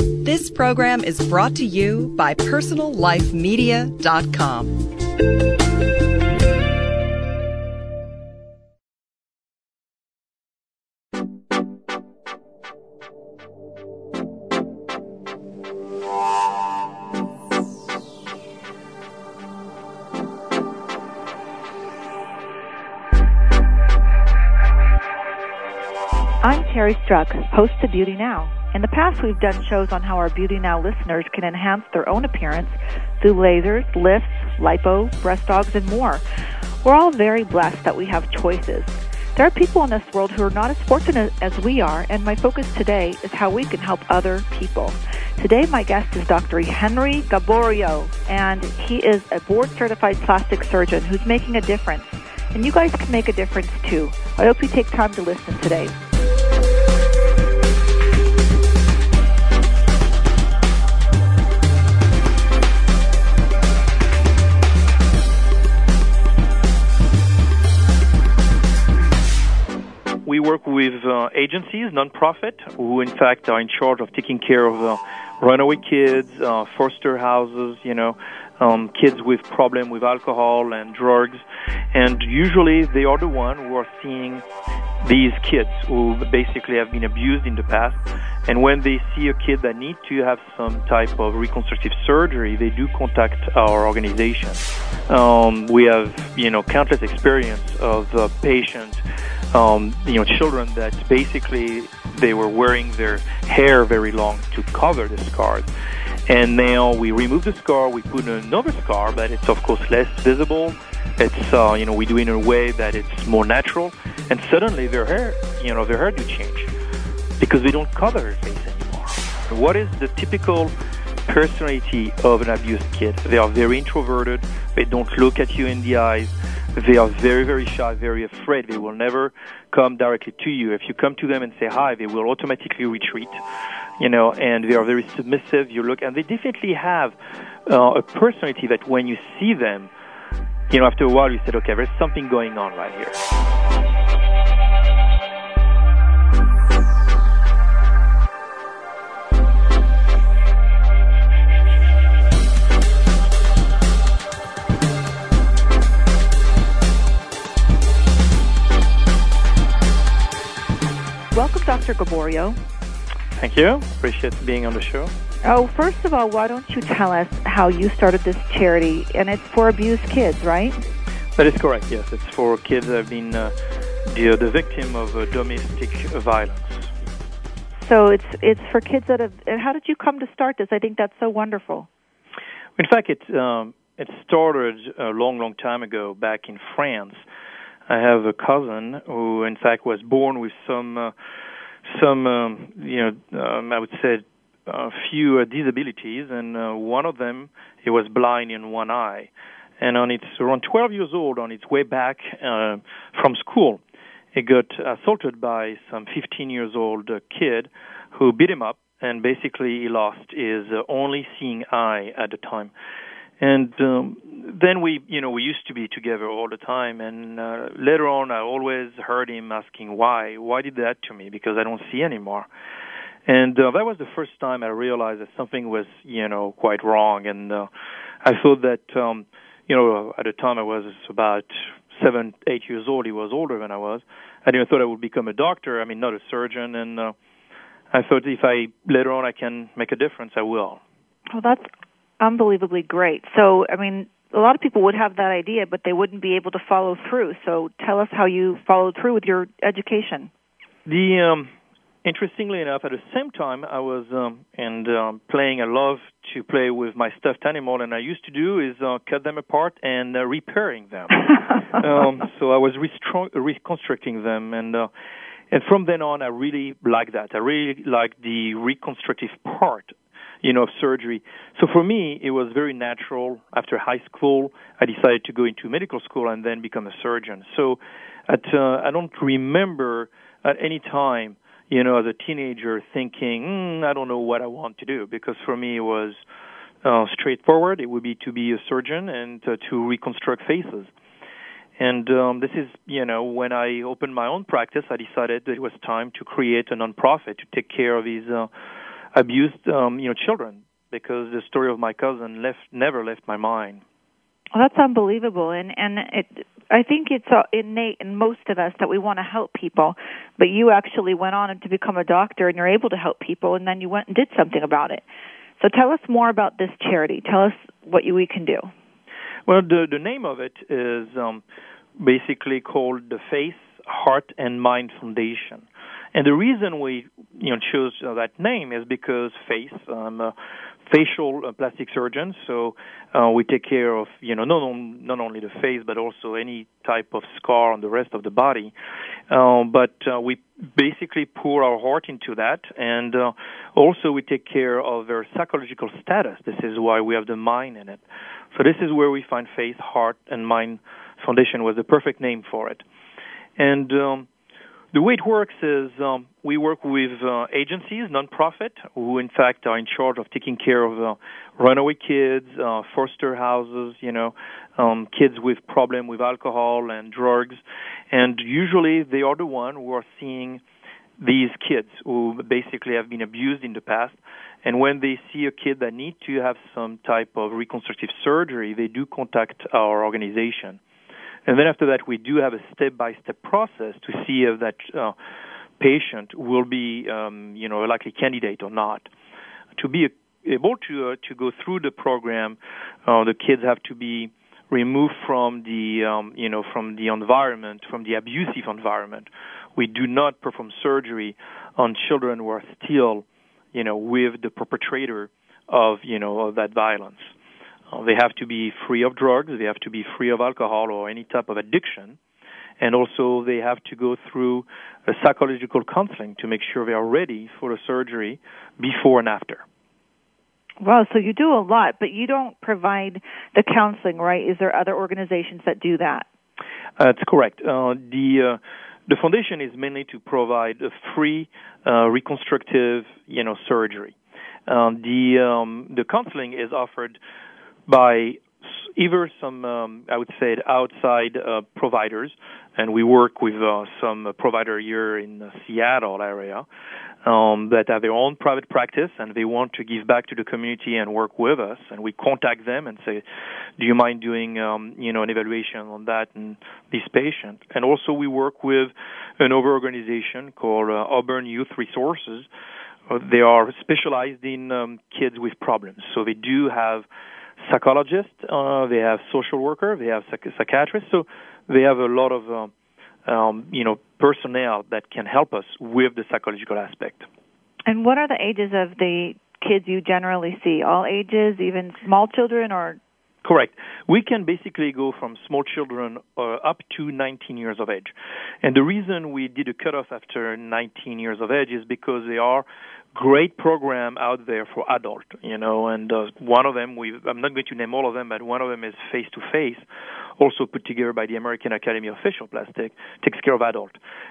This program is brought to you by PersonalLifeMedia.com. I'm Teri Struck, host of Beauty Now. In the past, we've done shows on how our Beauty Now listeners can enhance their own appearance through lasers, lifts, lipo, breast augs, and more. We're all very blessed that we have choices. There are people in this world who are not as fortunate as we are, and my focus today is how we can help other people. Today, my guest is Dr. Henry Gaboriau, and he is a board certified plastic surgeon who's making a difference. And you guys can make a difference too. I hope you take time to listen today. We work with uh, agencies, nonprofit, who in fact are in charge of taking care of uh, runaway kids, uh, foster houses, you know, um, kids with problem with alcohol and drugs, and usually they are the one who are seeing these kids who basically have been abused in the past. And when they see a kid that needs to have some type of reconstructive surgery, they do contact our organization. Um, we have, you know, countless experience of uh, patients um, you know, children that basically they were wearing their hair very long to cover the scars. And now we remove the scar, we put another scar, but it's of course less visible. It's uh, you know we do it in a way that it's more natural, and suddenly their hair, you know, their hair do change because we don't cover their face anymore. What is the typical personality of an abused kid? They are very introverted. They don't look at you in the eyes they are very, very shy, very afraid. They will never come directly to you. If you come to them and say hi, they will automatically retreat, you know, and they are very submissive. You look, and they definitely have uh, a personality that when you see them, you know, after a while you said, okay, there's something going on right here. Welcome, Dr. Gaboriau. Thank you. Appreciate being on the show. Oh, first of all, why don't you tell us how you started this charity? And it's for abused kids, right? That is correct, yes. It's for kids that have been uh, the, the victim of uh, domestic violence. So it's it's for kids that have. And how did you come to start this? I think that's so wonderful. In fact, it um, it started a long, long time ago back in France. I have a cousin who, in fact, was born with some uh, some um, you know um, I would say a few uh, disabilities, and uh, one of them he was blind in one eye. And on its around 12 years old, on its way back uh, from school, he got assaulted by some 15 years old uh, kid who beat him up, and basically he lost his uh, only seeing eye at the time. And um, then we, you know, we used to be together all the time. And uh, later on, I always heard him asking why. Why did that to me? Because I don't see anymore. And uh, that was the first time I realized that something was, you know, quite wrong. And uh, I thought that, um, you know, at the time I was about seven, eight years old. He was older than I was. I didn't even thought I would become a doctor. I mean, not a surgeon. And uh, I thought if I later on I can make a difference, I will. Well, that's unbelievably great. So, I mean, a lot of people would have that idea, but they wouldn't be able to follow through. So, tell us how you followed through with your education. The um, interestingly enough, at the same time, I was um, and um, playing. I love to play with my stuffed animal, and I used to do is uh, cut them apart and uh, repairing them. um, so I was restru- reconstructing them, and uh, and from then on, I really like that. I really like the reconstructive part you know, of surgery. So for me, it was very natural. After high school, I decided to go into medical school and then become a surgeon. So at, uh, I don't remember at any time, you know, as a teenager thinking, mm, I don't know what I want to do, because for me it was uh, straightforward. It would be to be a surgeon and uh, to reconstruct faces. And um, this is, you know, when I opened my own practice, I decided that it was time to create a nonprofit to take care of these uh, abused, um, you know, children because the story of my cousin left never left my mind. Well, that's unbelievable, and and it. I think it's uh, innate in most of us that we want to help people, but you actually went on to become a doctor, and you're able to help people, and then you went and did something about it. So tell us more about this charity. Tell us what you, we can do. Well, the the name of it is um, basically called the Face, Heart, and Mind Foundation. And the reason we you know chose uh, that name is because face. I'm facial uh, plastic surgeon, so uh, we take care of you know not on, not only the face but also any type of scar on the rest of the body. Um, but uh, we basically pour our heart into that, and uh, also we take care of their psychological status. This is why we have the mind in it. So this is where we find face, heart, and mind foundation was the perfect name for it. And um, the way it works is um, we work with uh, agencies, nonprofit, who in fact are in charge of taking care of uh, runaway kids, uh, foster houses, you know, um, kids with problem with alcohol and drugs, and usually they are the one who are seeing these kids who basically have been abused in the past. And when they see a kid that needs to have some type of reconstructive surgery, they do contact our organization. And then after that, we do have a step-by-step process to see if that uh, patient will be, um, you know, a likely candidate or not. To be able to uh, to go through the program, uh, the kids have to be removed from the, um, you know, from the environment, from the abusive environment. We do not perform surgery on children who are still, you know, with the perpetrator of, you know, of that violence. Uh, they have to be free of drugs, they have to be free of alcohol or any type of addiction, and also they have to go through a psychological counseling to make sure they are ready for the surgery before and after. Well, so you do a lot, but you don't provide the counseling, right? Is there other organizations that do that? That's correct. Uh, the uh, the foundation is mainly to provide a free uh, reconstructive, you know, surgery. Um, the um, the counseling is offered by either some, um, I would say, outside uh, providers, and we work with uh, some provider here in the Seattle area um, that have their own private practice and they want to give back to the community and work with us. And we contact them and say, "Do you mind doing, um, you know, an evaluation on that and this patient?" And also, we work with another organization called uh, Auburn Youth Resources. Uh, they are specialized in um, kids with problems, so they do have psychologists, uh, they have social worker, they have psych- psychiatrists. So they have a lot of um, um, you know personnel that can help us with the psychological aspect. And what are the ages of the kids you generally see? All ages, even small children, or Correct. We can basically go from small children uh, up to 19 years of age. And the reason we did a cutoff after 19 years of age is because they are great program out there for adult, you know, and uh, one of them we I'm not going to name all of them, but one of them is face to face, also put together by the American Academy of Facial Plastic, takes care of adult.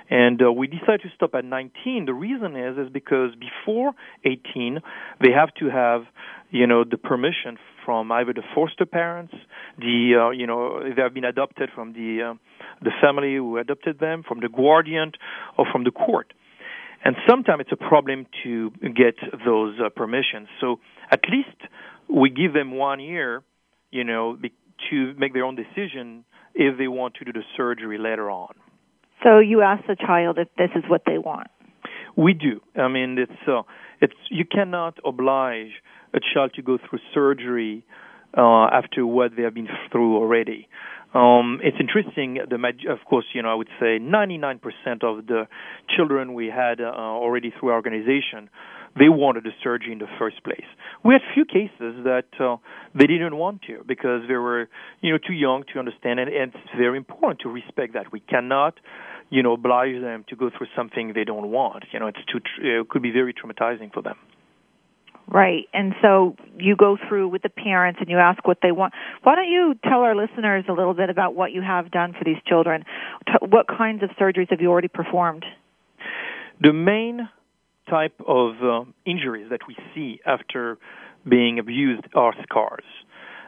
And uh, we decided to stop at 19. The reason is is because before 18, they have to have, you know, the permission from either the foster parents, the uh, you know, they have been adopted from the uh, the family who adopted them, from the guardian, or from the court and sometimes it's a problem to get those uh, permissions. So at least we give them one year, you know, to make their own decision if they want to do the surgery later on. So you ask the child if this is what they want. We do. I mean, it's uh, it's you cannot oblige a child to go through surgery uh, after what they have been through already. Um, it's interesting. The of course, you know, I would say 99% of the children we had uh, already through our organization, they wanted the surgery in the first place. We had few cases that uh, they didn't want to because they were, you know, too young to understand, and, and it's very important to respect that. We cannot, you know, oblige them to go through something they don't want. You know, it's too, tr- it could be very traumatizing for them. Right. And so you go through with the parents and you ask what they want. Why don't you tell our listeners a little bit about what you have done for these children? What kinds of surgeries have you already performed? The main type of uh, injuries that we see after being abused are scars.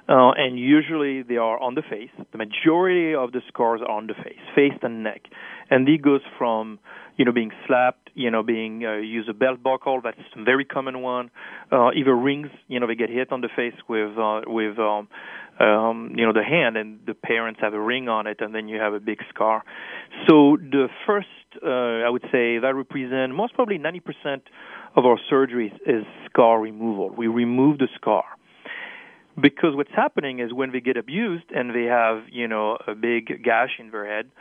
Uh, and usually they are on the face. The majority of the scars are on the face, face and neck. And it goes from you know, being slapped, you know, being uh, use a belt buckle. That's a very common one. Uh, either rings, you know, they get hit on the face with uh, with um, um, you know the hand, and the parents have a ring on it, and then you have a big scar. So the first, uh, I would say, that represent most probably 90% of our surgeries is scar removal. We remove the scar because what's happening is when they get abused and they have you know a big gash in their head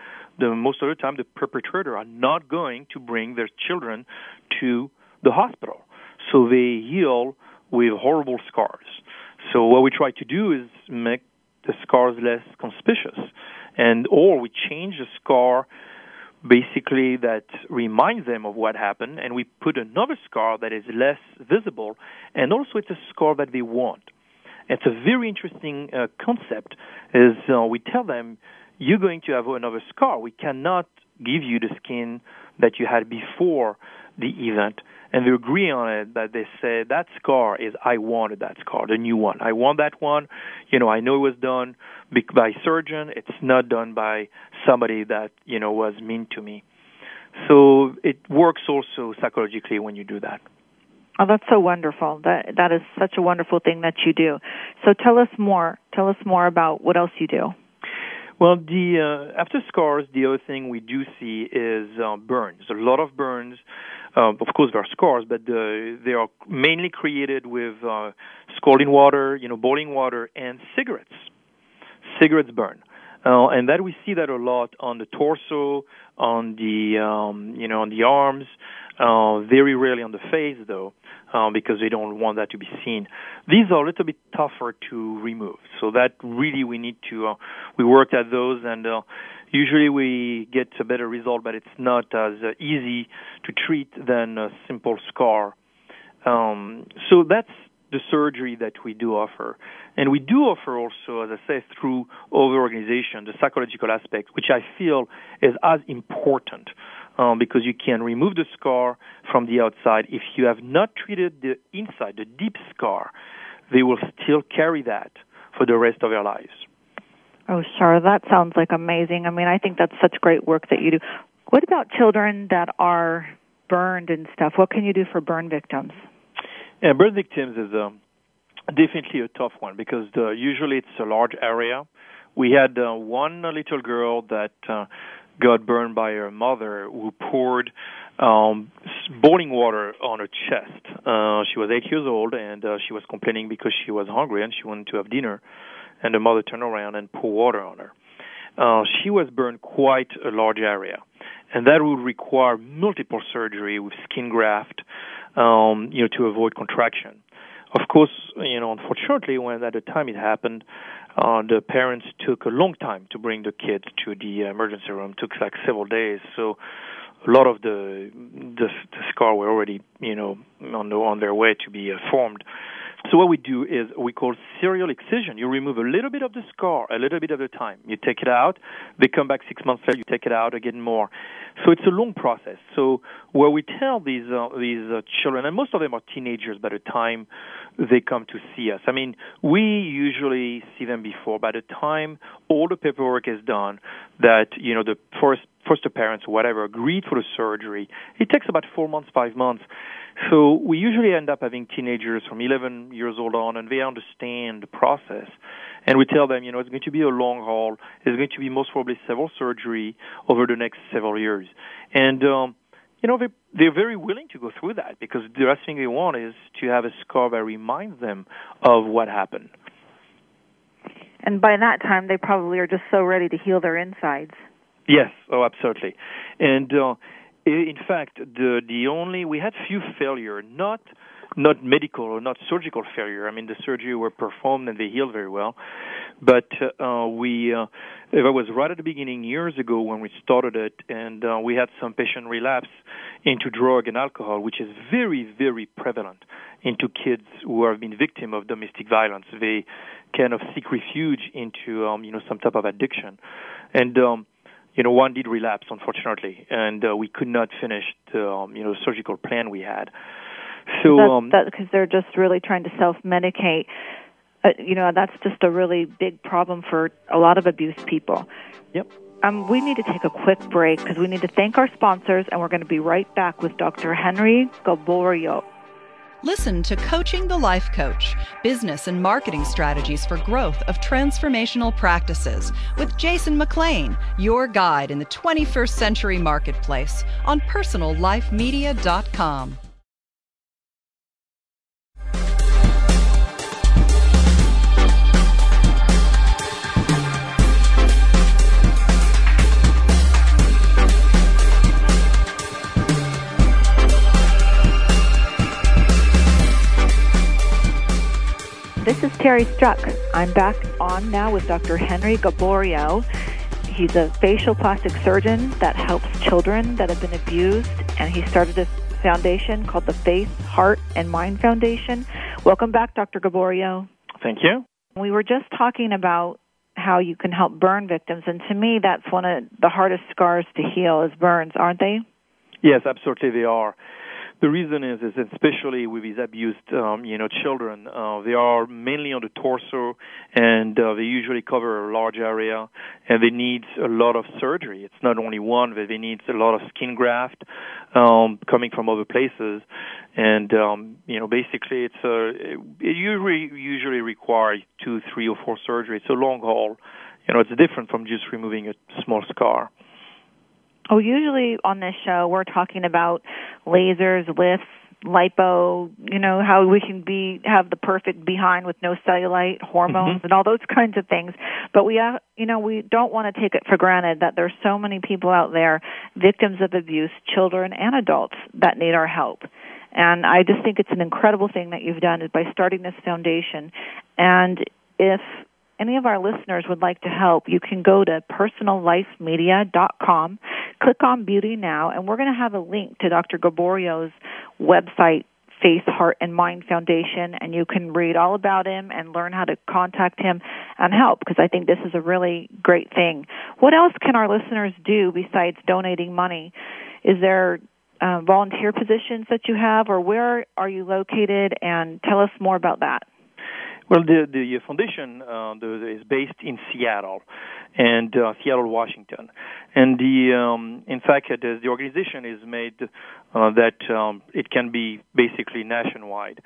the most of the time the perpetrator are not going to bring their children to the hospital. So they heal with horrible scars. So what we try to do is make the scars less conspicuous. And or we change the scar basically that reminds them of what happened and we put another scar that is less visible and also it's a scar that they want. It's a very interesting uh, concept. Is uh, we tell them you're going to have another scar. We cannot give you the skin that you had before the event, and they agree on it. That they say that scar is I wanted that scar, the new one. I want that one. You know, I know it was done by surgeon. It's not done by somebody that you know was mean to me. So it works also psychologically when you do that. Oh, that's so wonderful. That that is such a wonderful thing that you do. So tell us more. Tell us more about what else you do. Well, the uh, after scars, the other thing we do see is uh, burns. A lot of burns. Uh, of course, there are scars, but uh, they are mainly created with uh, scalding water, you know, boiling water, and cigarettes. Cigarettes burn. Uh, and that we see that a lot on the torso, on the um, you know on the arms, uh, very rarely on the face though, uh, because they don't want that to be seen. These are a little bit tougher to remove, so that really we need to uh, we worked at those and. Uh, usually we get a better result, but it's not as uh, easy to treat than a simple scar. Um, so that's the surgery that we do offer. And we do offer also, as I say, through other organizations, the psychological aspect, which I feel is as important um, because you can remove the scar from the outside. If you have not treated the inside, the deep scar, they will still carry that for the rest of their lives. Oh, sure. That sounds like amazing. I mean, I think that's such great work that you do. What about children that are burned and stuff? What can you do for burn victims? Yeah, burn victims is um, definitely a tough one because uh, usually it's a large area. We had uh, one little girl that uh, got burned by her mother who poured um boiling water on her chest. Uh she was 8 years old and uh, she was complaining because she was hungry and she wanted to have dinner and the mother turned around and poured water on her. Uh she was burned quite a large area and that would require multiple surgery with skin graft um you know to avoid contraction. Of course, you know, unfortunately, when at the time it happened, uh, the parents took a long time to bring the kids to the emergency room. It took like several days. So a lot of the the, the scar were already, you know, on the, on their way to be uh, formed. So what we do is we call serial excision. You remove a little bit of the scar, a little bit at a time. You take it out. They come back six months later. You take it out again more. So it's a long process. So where we tell these uh, these uh, children, and most of them are teenagers by the time they come to see us. I mean, we usually see them before. By the time all the paperwork is done, that you know the first foster parents or whatever agreed for the surgery, it takes about four months, five months. So we usually end up having teenagers from 11 years old on, and they understand the process. And we tell them, you know, it's going to be a long haul. It's going to be most probably several surgery over the next several years. And um, you know, they they're very willing to go through that because the last thing they want is to have a scar that reminds them of what happened. And by that time, they probably are just so ready to heal their insides. Yes, oh, absolutely. And uh, in fact, the the only we had few failure, not not medical or not surgical failure. I mean, the surgery were performed and they healed very well. But uh, we, uh, it was right at the beginning years ago when we started it, and uh, we had some patient relapse into drug and alcohol, which is very, very prevalent into kids who have been victim of domestic violence. They kind of seek refuge into, um, you know, some type of addiction, and um, you know, one did relapse, unfortunately, and uh, we could not finish the, um, you know, surgical plan we had. So, because um, they're just really trying to self-medicate. Uh, you know, that's just a really big problem for a lot of abused people. Yep. um, we need to take a quick break because we need to thank our sponsors, and we're going to be right back with Dr. Henry Gaboriau. Listen to Coaching the Life Coach Business and Marketing Strategies for Growth of Transformational Practices with Jason McLean, your guide in the 21st century marketplace on personallifemedia.com. This is Teri Struck. I'm back on now with Dr. Henry Gaboriau. He's a facial plastic surgeon that helps children that have been abused, and he started a foundation called the Face, Heart, and Mind Foundation. Welcome back, Dr. Gaboriau. Thank you. We were just talking about how you can help burn victims, and to me, that's one of the hardest scars to heal is burns, aren't they? Yes, absolutely, they are. The reason is, is especially with these abused, um, you know, children, uh, they are mainly on the torso, and uh, they usually cover a large area, and they need a lot of surgery. It's not only one; they need a lot of skin graft um, coming from other places, and um, you know, basically, it's a it usually usually requires two, three, or four surgeries. It's a long haul. You know, it's different from just removing a small scar. Oh, usually on this show we're talking about lasers, lifts, lipo, you know, how we can be have the perfect behind with no cellulite, hormones Mhm. and all those kinds of things. But we uh, you know, we don't want to take it for granted that there's so many people out there victims of abuse, children and adults that need our help. And I just think it's an incredible thing that you've done is by starting this foundation. And if any of our listeners would like to help, you can go to personallifemedia.com, click on Beauty Now, and we're going to have a link to Dr. Gaboriau's website, Face, Heart, and Mind Foundation, and you can read all about him and learn how to contact him and help because I think this is a really great thing. What else can our listeners do besides donating money? Is there uh, volunteer positions that you have, or where are you located? And tell us more about that. Well, the the foundation uh, the, is based in Seattle, and uh, Seattle, Washington, and the um, in fact uh, the, the organization is made uh, that um, it can be basically nationwide.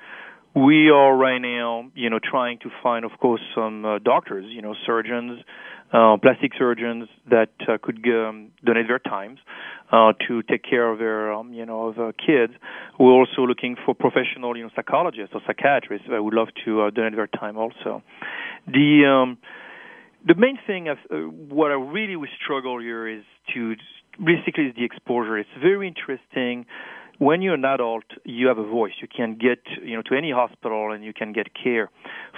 We are right now, you know, trying to find, of course, some uh, doctors, you know, surgeons, uh, plastic surgeons that uh, could um, donate their times uh, to take care of their, um, you know, of uh, kids. We're also looking for professional, you know, psychologists or psychiatrists that would love to uh, donate their time also. The um, the main thing of uh, what I really struggle here is to basically is the exposure. It's very interesting. When you're an adult, you have a voice. You can get, you know, to any hospital and you can get care.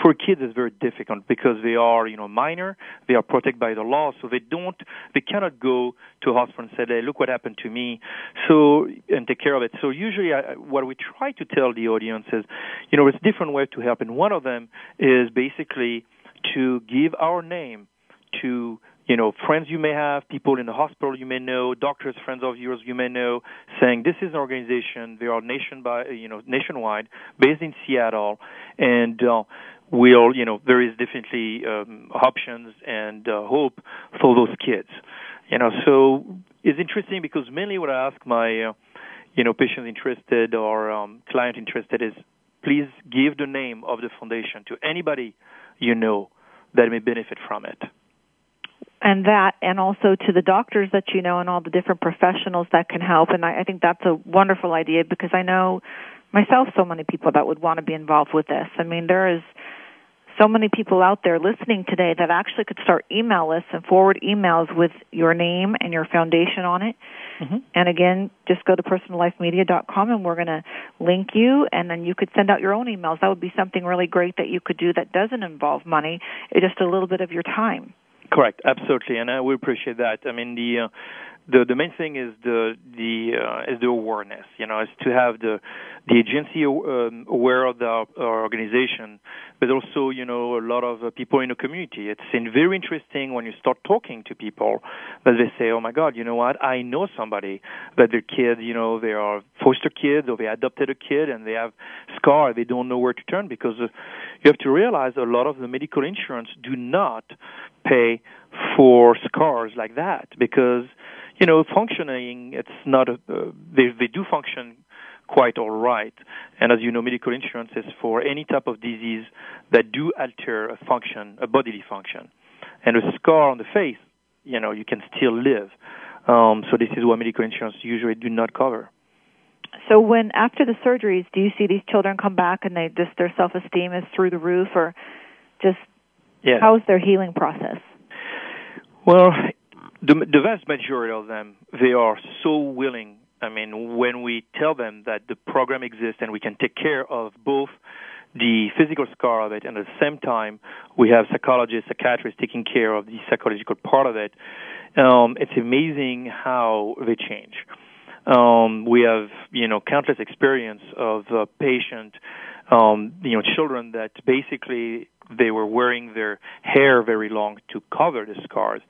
For kids, it's very difficult because they are, you know, minor. They are protected by the law, so they don't, they cannot go to a hospital and say, "Hey, look what happened to me," so and take care of it. So usually, I, what we try to tell the audience is, you know, it's different ways to help, and one of them is basically to give our name to you know friends you may have, people in the hospital you may know, doctors, friends of yours you may know, saying this is an organization. They are nation by you know nationwide, based in Seattle, and uh, we'll you know there is definitely um, options and uh, hope for those kids. You know, so it's interesting because mainly what I ask my uh, you know patients interested or um, client interested is please give the name of the foundation to anybody you know that may benefit from it and that and also to the doctors that you know and all the different professionals that can help and I, I think that's a wonderful idea because I know myself so many people that would want to be involved with this. I mean there is so many people out there listening today that actually could start email lists and forward emails with your name and your foundation on it. Mm-hmm. And again, just go to personallifemedia.com and we're going to link you and then you could send out your own emails. That would be something really great that you could do that doesn't involve money, just a little bit of your time. Correct, absolutely, and I will appreciate that. I mean, the uh, the the main thing is the the uh, is the awareness. You know, is to have the the agency um, aware of the our organization, but also you know a lot of uh, people in the community. It's very interesting when you start talking to people that they say, "Oh my God, you know what? I know somebody that their kid, you know, they are foster kids or they adopted a kid and they have scar. They don't know where to turn because uh, you have to realize a lot of the medical insurance do not pay for scars like that because you know functioning it's not a uh, they they do function quite all right. And as you know medical insurance is for any type of disease that do alter a function a bodily function. And a scar on the face you know you can still live. Um, so this is what medical insurance usually do not cover. So when after the surgeries do you see these children come back and they just their self esteem is through the roof or just yeah. how's their healing process well, the, the vast majority of them, they are so willing. I mean, when we tell them that the program exists and we can take care of both the physical scar of it, and at the same time, we have psychologists, psychiatrists taking care of the psychological part of it. Um, it's amazing how they change. Um, we have, you know, countless experience of uh, patient, um, you know, children that basically they were wearing their hair very long to cover the scars.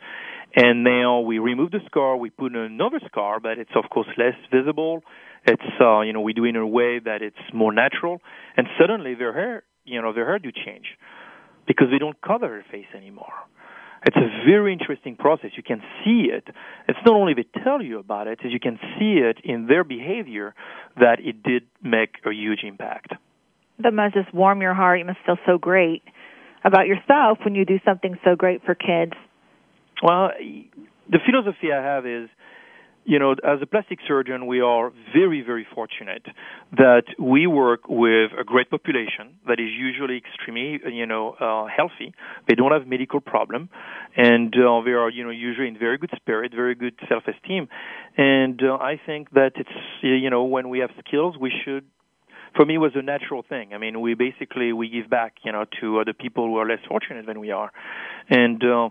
And now we remove the scar, we put another scar, but it's of course less visible. It's uh, you know we do it in a way that it's more natural, and suddenly their hair, you know, their hair do change because they don't cover their face anymore. It's a very interesting process. You can see it. It's not only they tell you about it, as you can see it in their behavior that it did make a huge impact. That must just warm your heart. You must feel so great about yourself when you do something so great for kids? Well, the philosophy I have is, you know, as a plastic surgeon, we are very, very fortunate that we work with a great population that is usually extremely, you know, uh, healthy. They don't have medical problem, and uh, they are, you know, usually in very good spirit, very good self-esteem. And uh, I think that it's, you know, when we have skills, we should for me was a natural thing. I mean, we basically we give back, you know, to other people who are less fortunate than we are, and. Uh,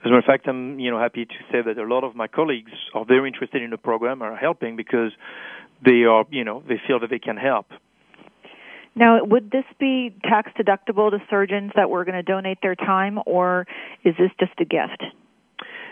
as a matter of fact, I'm you know happy to say that a lot of my colleagues are very interested in the program and are helping because they are you know they feel that they can help. Now, would this be tax deductible to surgeons that were going to donate their time, or is this just a gift?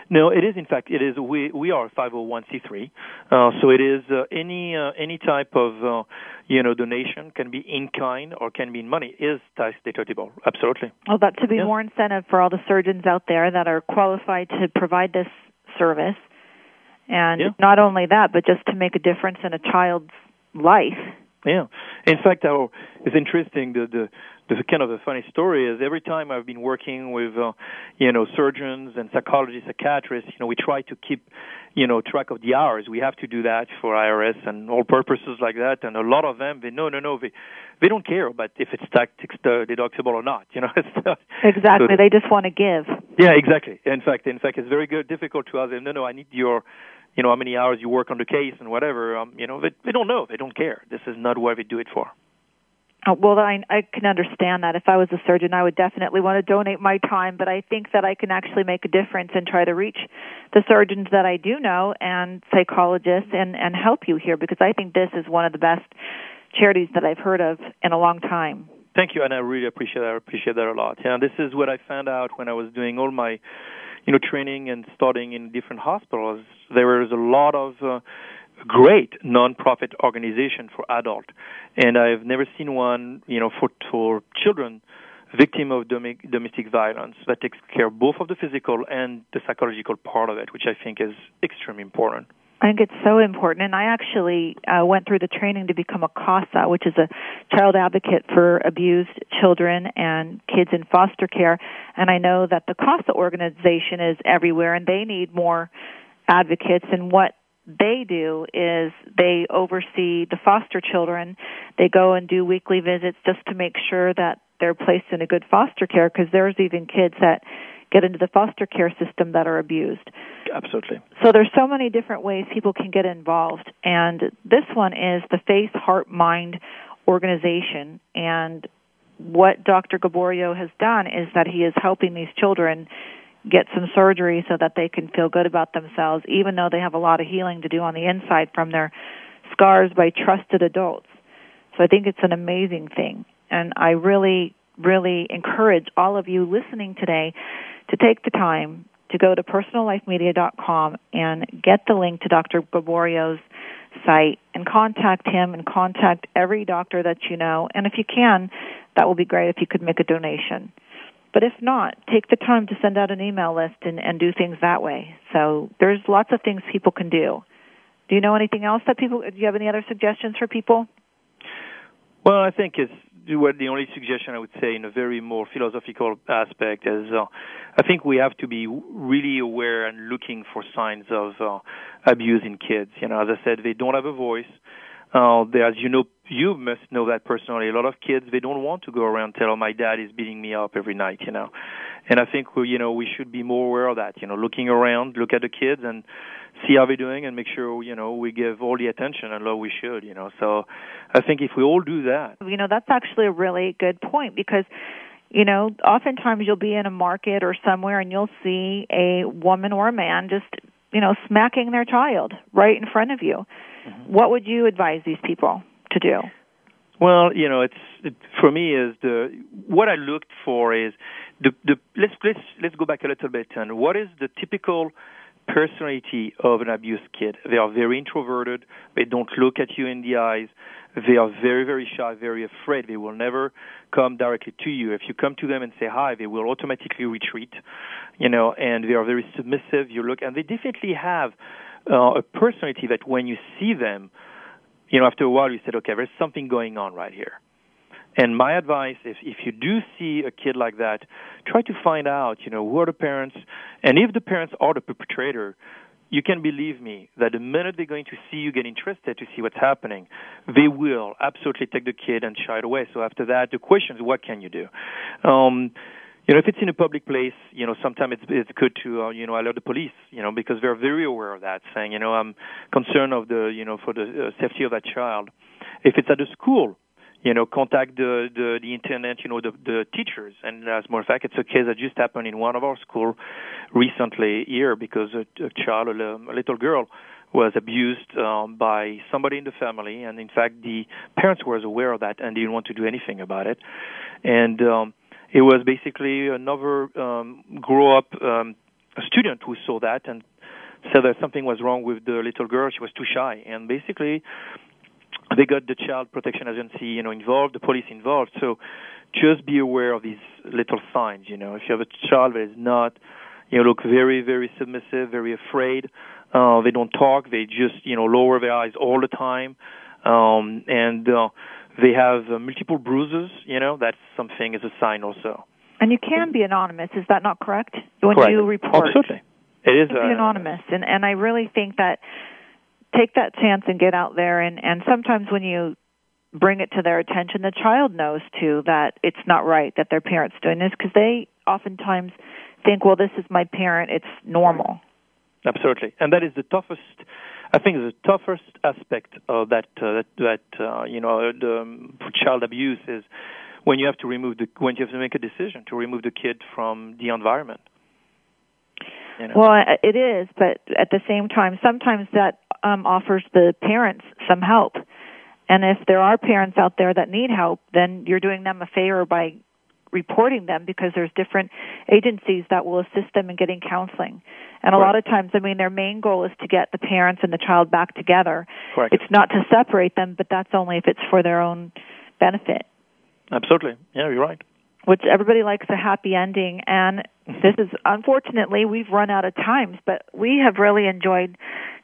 No, it is. In fact, it is. We we are 501c3, uh, so it is uh, any uh, any type of uh, you know donation can be in kind or can be in money is tax deductible. Absolutely. Well, that to be yeah. more incentive for all the surgeons out there that are qualified to provide this service, and yeah. not only that, but just to make a difference in a child's life. Yeah. In fact, our, it's interesting. The, the the kind of a funny story is every time I've been working with uh, you know surgeons and psychologists, psychiatrists, you know, we try to keep you know track of the hours. We have to do that for IRS and all purposes like that. And a lot of them, they no, no, no, they they don't care about if it's tax deductible or not. You know, exactly. So, they just want to give. Yeah, exactly. In fact, in fact, it's very good, difficult to ask them. No, no, I need your you know how many hours you work on the case and whatever. Um, you know, they, they don't know. They don't care. This is not what we do it for. Uh, well, I, I can understand that. If I was a surgeon, I would definitely want to donate my time, but I think that I can actually make a difference and try to reach the surgeons that I do know and psychologists and, and help you here because I think this is one of the best charities that I've heard of in a long time. Thank you, and I really appreciate that. I appreciate that a lot. Yeah, this is what I found out when I was doing all my, you know, training and studying in different hospitals. There was a lot of uh, great non-profit organization for adult, and I've never seen one, you know, for for children victim of domestic violence that takes care both of the physical and the psychological part of it, which I think is extremely important. I think it's so important, and I actually uh, went through the training to become a CASA, which is a child advocate for abused children and kids in foster care. And I know that the CASA organization is everywhere, and they need more advocates. And what they do is they oversee the foster children. They go and do weekly visits just to make sure that they're placed in a good foster care because there's even kids that get into the foster care system that are abused. Absolutely. So there's so many different ways people can get involved and this one is the Face Heart Mind organization and what Dr. Gaboriau has done is that he is helping these children get some surgery so that they can feel good about themselves, even though they have a lot of healing to do on the inside from their scars by trusted adults. So I think it's an amazing thing. And I really, really encourage all of you listening today to take the time to go to personallifemedia.com and get the link to Dr. Gaboriau's site and contact him and contact every doctor that you know. And if you can, that will be great if you could make a donation But if not, take the time to send out an email list and, and do things that way. So there's lots of things people can do. Do you know anything else that people? Do you have any other suggestions for people? Well, I think it's what the only suggestion I would say in a very more philosophical aspect is uh, I think we have to be really aware and looking for signs of uh, abuse in kids. You know, as I said, they don't have a voice. Uh, they, as you know, you must know that personally. A lot of kids they don't want to go around tell, "Oh, my dad is beating me up every night," you know. And I think we, you know, we should be more aware of that. You know, looking around, look at the kids, and see how they're doing, and make sure you know we give all the attention and love we should. You know, so I think if we all do that, you know, that's actually a really good point because you know, oftentimes you'll be in a market or somewhere and you'll see a woman or a man just, you know, smacking their child right in front of you. Mm-hmm. What would you advise these people to do? Well, you know, it's it, for me is the what I looked for is the the let's let's let's go back a little bit and what is the typical personality of an abused kid. They are very introverted. They don't look at you in the eyes. They are very, very shy, very afraid. They will never come directly to you. If you come to them and say hi, they will automatically retreat, you know, and they are very submissive. You look, and they definitely have uh, a personality that when you see them, you know, after a while you said, okay, there's something going on right here. And my advice is if you do see a kid like that, try to find out, you know, who are the parents, and if the parents are the perpetrator, you can believe me that the minute they're going to see you get interested to see what's happening, they will absolutely take the kid and shy it away. So after that, the question is, what can you do? Um, you know, if it's in a public place, you know, sometimes it's it's good to uh, you know alert the police, you know, because they're very aware of that, saying, you know, I'm concerned of the you know for the uh, safety of that child. If it's at a school, you know, contact the, the, the internet, you know, the, the teachers. And as a matter of fact, it's a case that just happened in one of our school recently here because a, a child, a, a little girl, was abused um, by somebody in the family, and in fact, the parents were aware of that and didn't want to do anything about it. And um, it was basically another um, grow up um, student who saw that and said that something was wrong with the little girl. She was too shy, and basically they got the child protection agency, you know, involved, the police involved. So just be aware of these little signs. You know, if you have a child that is not, you know, look very, very submissive, very afraid. Uh, they don't talk. They just, you know, lower their eyes all the time, um, and uh, they have uh, multiple bruises. You know, that's something is a sign also. And you can be anonymous. Is that not correct? When correct. you report, absolutely, it is be uh, anonymous. And and I really think that take that chance and get out there and and sometimes when you bring it to their attention the child knows too that it's not right that their parents doing this because they oftentimes think well this is my parent it's normal absolutely and that is the toughest I think the toughest aspect of that uh, that, that uh, you know the um, child abuse is when you have to remove the when you have to make a decision to remove the kid from the environment. You know? Well, it is, but at the same time, sometimes that um, offers the parents some help. And if there are parents out there that need help, then you're doing them a favor by reporting them because there's different agencies that will assist them in getting counseling. And a lot of times, I mean, their main goal is to get the parents and the child back together. Correct. It's not to separate them, but that's only if it's for their own benefit. Absolutely. Yeah, you're right which everybody likes a happy ending. And this is unfortunately we've run out of times, but we have really enjoyed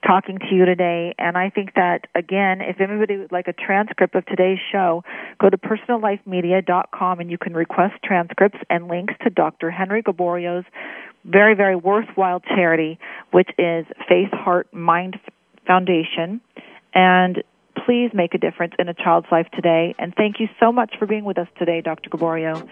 talking to you today. And I think that again, if anybody would like a transcript of today's show, go to personallifemedia.com and you can request transcripts and links to Dr. Henry Gaboriau's very, very worthwhile charity, which is Face Heart Mind Foundation. And please make a difference in a child's life today. And thank you so much for being with us today, Dr. Gaboriau.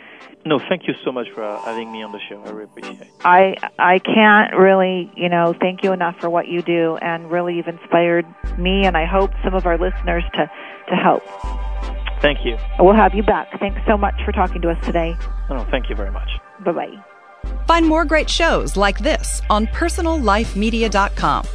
No, thank you so much for having me on the show. I really appreciate it. I I can't really, you know, thank you enough for what you do, and really you've inspired me, and I hope some of our listeners to to help. Thank you. We'll have you back. Thanks so much for talking to us today. No, thank you very much. Bye bye. Find more great shows like this on personallifemedia.com.